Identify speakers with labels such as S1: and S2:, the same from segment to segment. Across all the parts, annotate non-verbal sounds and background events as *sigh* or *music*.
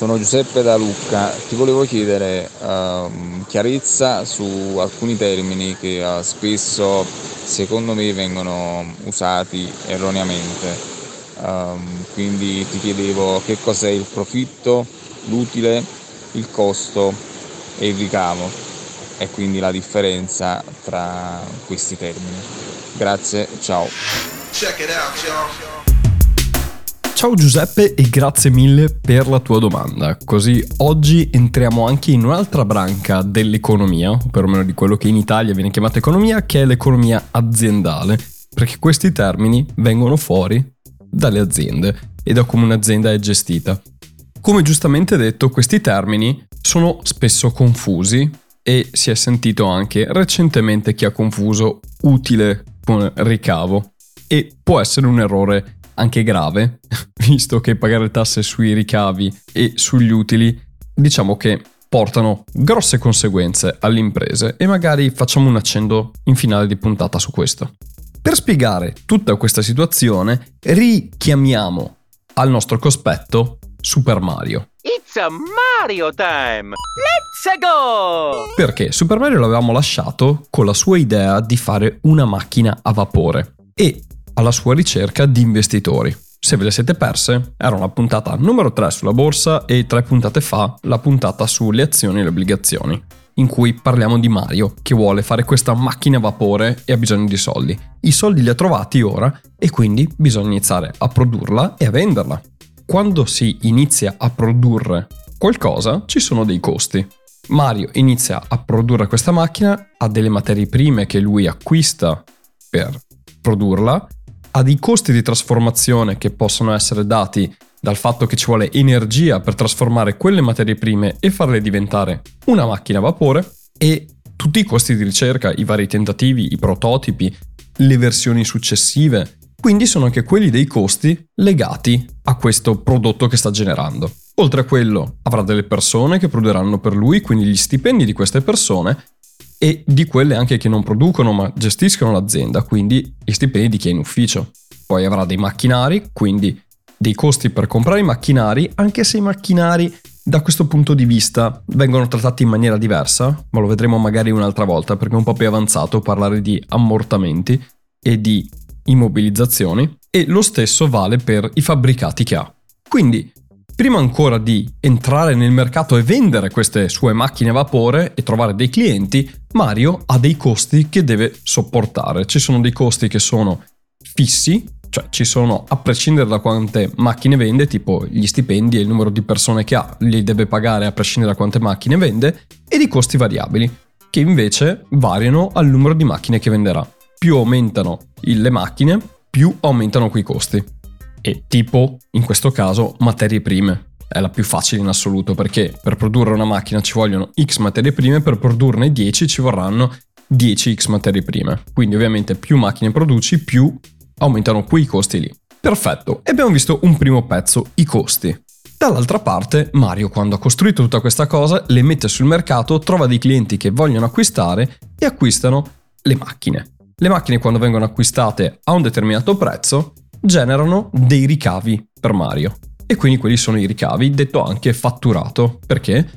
S1: sono Giuseppe da Lucca, ti volevo chiedere uh, chiarezza su alcuni termini che uh, spesso secondo me vengono usati erroneamente. Uh, quindi ti chiedevo che cos'è il profitto, l'utile, il costo e il ricavo e quindi la differenza tra questi termini. Grazie, ciao.
S2: Ciao Giuseppe e grazie mille per la tua domanda. Così oggi entriamo anche in un'altra branca dell'economia, o perlomeno di quello che in Italia viene chiamata economia, che è l'economia aziendale, perché questi termini vengono fuori dalle aziende e da come un'azienda è gestita. Come giustamente detto, questi termini sono spesso confusi e si è sentito anche recentemente chi ha confuso utile con ricavo e può essere un errore anche grave, *laughs* visto che pagare tasse sui ricavi e sugli utili diciamo che portano grosse conseguenze alle imprese e magari facciamo un accendo in finale di puntata su questo. Per spiegare tutta questa situazione richiamiamo al nostro cospetto Super Mario.
S3: It's a Mario time! Let's go!
S2: Perché Super Mario l'avevamo lasciato con la sua idea di fare una macchina a vapore e alla sua ricerca di investitori. Se ve le siete perse, era una puntata numero 3 sulla borsa e tre puntate fa la puntata sulle azioni e le obbligazioni, in cui parliamo di Mario che vuole fare questa macchina a vapore e ha bisogno di soldi. I soldi li ha trovati ora e quindi bisogna iniziare a produrla e a venderla. Quando si inizia a produrre qualcosa ci sono dei costi. Mario inizia a produrre questa macchina, ha delle materie prime che lui acquista per produrla ha dei costi di trasformazione che possono essere dati dal fatto che ci vuole energia per trasformare quelle materie prime e farle diventare una macchina a vapore e tutti i costi di ricerca, i vari tentativi, i prototipi, le versioni successive, quindi sono anche quelli dei costi legati a questo prodotto che sta generando. Oltre a quello avrà delle persone che produrranno per lui, quindi gli stipendi di queste persone e di quelle anche che non producono ma gestiscono l'azienda, quindi gli stipendi di chi è in ufficio. Poi avrà dei macchinari, quindi dei costi per comprare i macchinari, anche se i macchinari da questo punto di vista vengono trattati in maniera diversa, ma lo vedremo magari un'altra volta perché è un po' più avanzato parlare di ammortamenti e di immobilizzazioni e lo stesso vale per i fabbricati che ha. Quindi prima ancora di entrare nel mercato e vendere queste sue macchine a vapore e trovare dei clienti, Mario ha dei costi che deve sopportare. Ci sono dei costi che sono fissi, cioè ci sono a prescindere da quante macchine vende, tipo gli stipendi e il numero di persone che ha, li deve pagare a prescindere da quante macchine vende, e di costi variabili, che invece variano al numero di macchine che venderà. Più aumentano le macchine, più aumentano quei costi e tipo, in questo caso, materie prime. È la più facile in assoluto perché per produrre una macchina ci vogliono X materie prime, per produrne 10 ci vorranno 10X materie prime. Quindi ovviamente più macchine produci, più aumentano quei costi lì. Perfetto, e abbiamo visto un primo pezzo, i costi. Dall'altra parte, Mario, quando ha costruito tutta questa cosa, le mette sul mercato, trova dei clienti che vogliono acquistare e acquistano le macchine. Le macchine quando vengono acquistate a un determinato prezzo generano dei ricavi per Mario. E quindi quelli sono i ricavi, detto anche fatturato. Perché?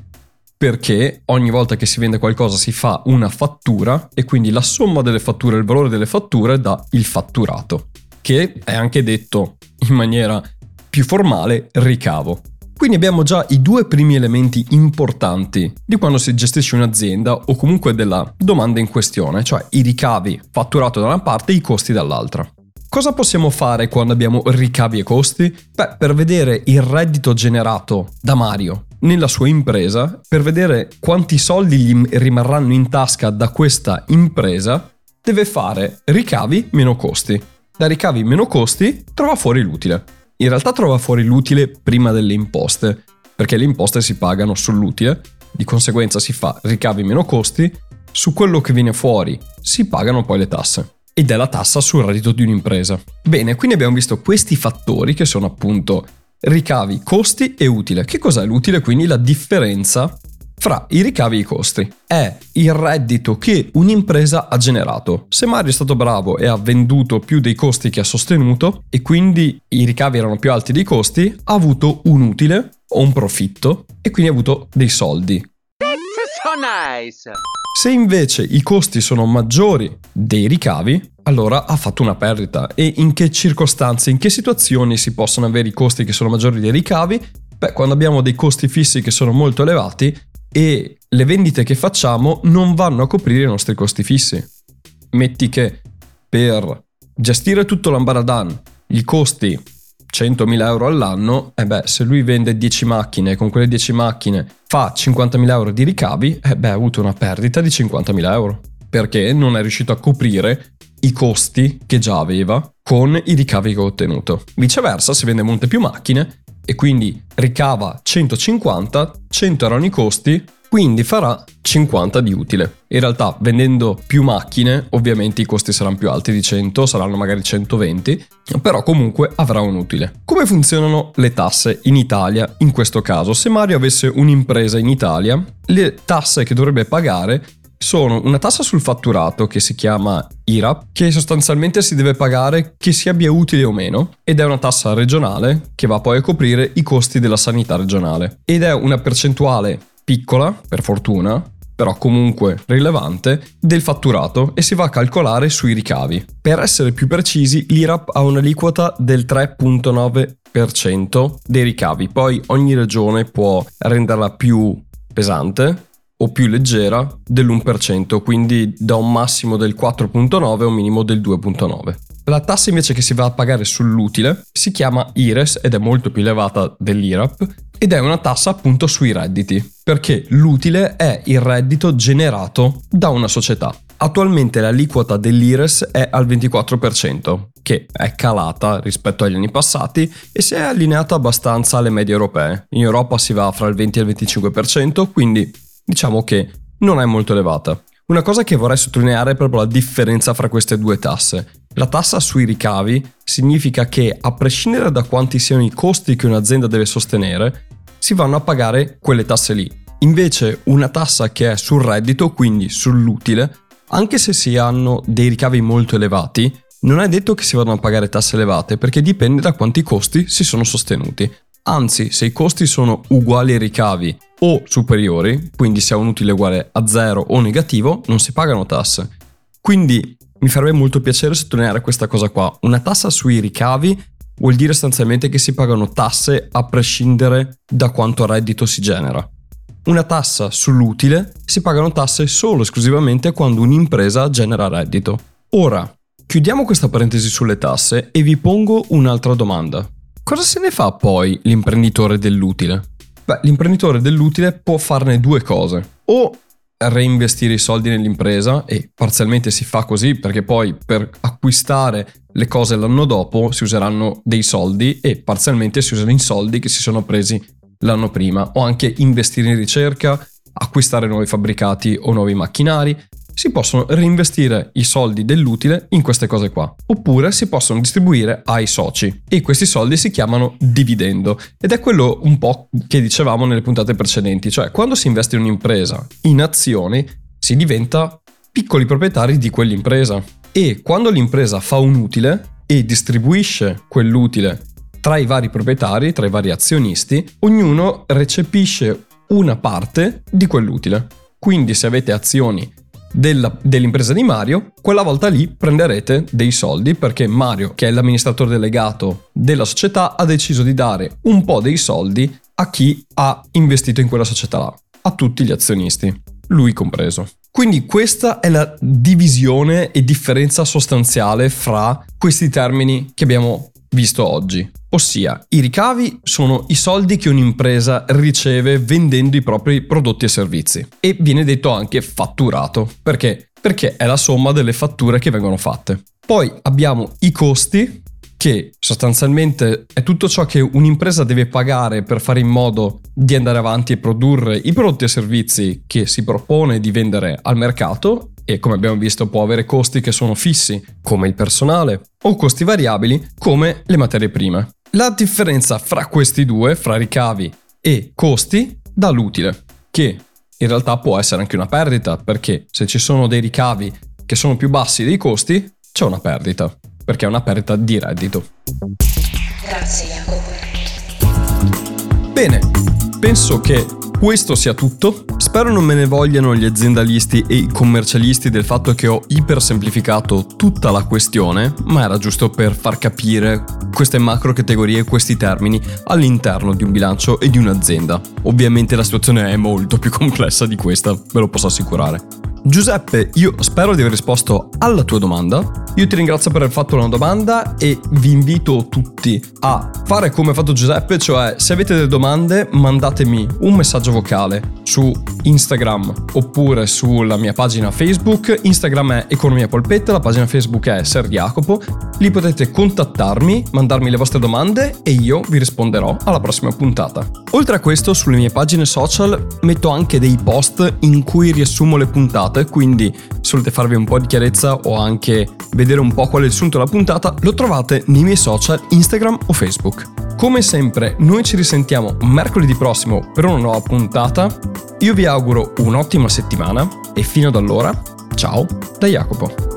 S2: Perché ogni volta che si vende qualcosa si fa una fattura e quindi la somma delle fatture, il valore delle fatture dà il fatturato, che è anche detto in maniera più formale ricavo. Quindi abbiamo già i due primi elementi importanti di quando si gestisce un'azienda o comunque della domanda in questione, cioè i ricavi fatturato da una parte e i costi dall'altra. Cosa possiamo fare quando abbiamo ricavi e costi? Beh, per vedere il reddito generato da Mario nella sua impresa, per vedere quanti soldi gli rimarranno in tasca da questa impresa, deve fare ricavi meno costi. Da ricavi meno costi trova fuori l'utile. In realtà trova fuori l'utile prima delle imposte, perché le imposte si pagano sull'utile di conseguenza si fa ricavi meno costi, su quello che viene fuori si pagano poi le tasse ed è la tassa sul reddito di un'impresa. Bene, quindi abbiamo visto questi fattori che sono appunto ricavi, costi e utile. Che cos'è l'utile? Quindi la differenza fra i ricavi e i costi. È il reddito che un'impresa ha generato. Se Mario è stato bravo e ha venduto più dei costi che ha sostenuto e quindi i ricavi erano più alti dei costi, ha avuto un utile o un profitto e quindi ha avuto dei soldi.
S3: That's so nice.
S2: Se invece i costi sono maggiori dei ricavi, allora ha fatto una perdita. E in che circostanze, in che situazioni si possono avere i costi che sono maggiori dei ricavi? Beh, quando abbiamo dei costi fissi che sono molto elevati e le vendite che facciamo non vanno a coprire i nostri costi fissi. Metti che per gestire tutto l'ambaradan i costi 100.000 euro all'anno, e beh, se lui vende 10 macchine e con quelle 10 macchine fa 50.000 euro di ricavi, e beh, ha avuto una perdita di 50.000 euro. Perché non è riuscito a coprire i costi che già aveva con i ricavi che ha ottenuto. Viceversa, se vende molte più macchine e quindi ricava 150, 100 erano i costi, quindi farà 50 di utile. In realtà vendendo più macchine ovviamente i costi saranno più alti di 100, saranno magari 120, però comunque avrà un utile. Come funzionano le tasse in Italia in questo caso? Se Mario avesse un'impresa in Italia, le tasse che dovrebbe pagare sono una tassa sul fatturato che si chiama IRAP, che sostanzialmente si deve pagare che si abbia utile o meno, ed è una tassa regionale che va poi a coprire i costi della sanità regionale. Ed è una percentuale piccola, per fortuna, però comunque rilevante, del fatturato e si va a calcolare sui ricavi. Per essere più precisi, l'IRAP ha un'aliquota del 3.9% dei ricavi, poi ogni regione può renderla più pesante o più leggera dell'1%, quindi da un massimo del 4.9 a un minimo del 2.9. La tassa invece che si va a pagare sull'utile si chiama IRES ed è molto più elevata dell'IRAP ed è una tassa appunto sui redditi, perché l'utile è il reddito generato da una società. Attualmente l'aliquota dell'IRES è al 24%, che è calata rispetto agli anni passati e si è allineata abbastanza alle medie europee. In Europa si va fra il 20 e il 25%, quindi diciamo che non è molto elevata. Una cosa che vorrei sottolineare è proprio la differenza fra queste due tasse. La tassa sui ricavi significa che, a prescindere da quanti siano i costi che un'azienda deve sostenere, si vanno a pagare quelle tasse lì. Invece una tassa che è sul reddito, quindi sull'utile, anche se si hanno dei ricavi molto elevati, non è detto che si vadano a pagare tasse elevate perché dipende da quanti costi si sono sostenuti. Anzi, se i costi sono uguali ai ricavi o superiori, quindi se ha un utile uguale a zero o negativo, non si pagano tasse. Quindi mi farebbe molto piacere sottolineare questa cosa qua. Una tassa sui ricavi vuol dire sostanzialmente che si pagano tasse a prescindere da quanto reddito si genera. Una tassa sull'utile si pagano tasse solo esclusivamente quando un'impresa genera reddito. Ora, chiudiamo questa parentesi sulle tasse e vi pongo un'altra domanda. Cosa se ne fa poi l'imprenditore dell'utile? Beh, l'imprenditore dell'utile può farne due cose. O reinvestire i soldi nell'impresa e parzialmente si fa così perché poi per acquistare le cose l'anno dopo si useranno dei soldi e parzialmente si usano i soldi che si sono presi l'anno prima. O anche investire in ricerca, acquistare nuovi fabbricati o nuovi macchinari. Si possono reinvestire i soldi dell'utile in queste cose qua, oppure si possono distribuire ai soci. E questi soldi si chiamano dividendo. Ed è quello un po' che dicevamo nelle puntate precedenti, cioè quando si investe in un'impresa in azioni si diventa piccoli proprietari di quell'impresa e quando l'impresa fa un utile e distribuisce quell'utile tra i vari proprietari, tra i vari azionisti, ognuno recepisce una parte di quell'utile. Quindi se avete azioni della, dell'impresa di Mario, quella volta lì prenderete dei soldi perché Mario, che è l'amministratore delegato della società, ha deciso di dare un po' dei soldi a chi ha investito in quella società là, a tutti gli azionisti, lui compreso. Quindi questa è la divisione e differenza sostanziale fra questi termini che abbiamo visto oggi. Ossia, i ricavi sono i soldi che un'impresa riceve vendendo i propri prodotti e servizi. E viene detto anche fatturato. Perché? Perché è la somma delle fatture che vengono fatte. Poi abbiamo i costi che sostanzialmente è tutto ciò che un'impresa deve pagare per fare in modo di andare avanti e produrre i prodotti e servizi che si propone di vendere al mercato e come abbiamo visto può avere costi che sono fissi, come il personale, o costi variabili, come le materie prime. La differenza fra questi due, fra ricavi e costi, dà l'utile, che in realtà può essere anche una perdita, perché se ci sono dei ricavi che sono più bassi dei costi, c'è una perdita, perché è una perdita di reddito. Grazie Jacopo. Bene, penso che questo sia tutto. Spero non me ne vogliano gli aziendalisti e i commercialisti del fatto che ho ipersemplificato tutta la questione, ma era giusto per far capire queste macro categorie e questi termini all'interno di un bilancio e di un'azienda. Ovviamente la situazione è molto più *laughs* complessa di questa, ve lo posso assicurare. Giuseppe, io spero di aver risposto alla tua domanda. Io ti ringrazio per aver fatto una domanda e vi invito tutti a fare come ha fatto Giuseppe, cioè se avete delle domande mandatemi un messaggio vocale su Instagram oppure sulla mia pagina Facebook. Instagram è Economia Polpetta, la pagina Facebook è Ser Jacopo. Lì potete contattarmi, mandarmi le vostre domande e io vi risponderò alla prossima puntata. Oltre a questo, sulle mie pagine social metto anche dei post in cui riassumo le puntate quindi se volete farvi un po' di chiarezza o anche vedere un po' qual è il sunto della puntata, lo trovate nei miei social Instagram o Facebook. Come sempre, noi ci risentiamo mercoledì prossimo per una nuova puntata. Io vi auguro un'ottima settimana e fino ad allora, ciao da Jacopo.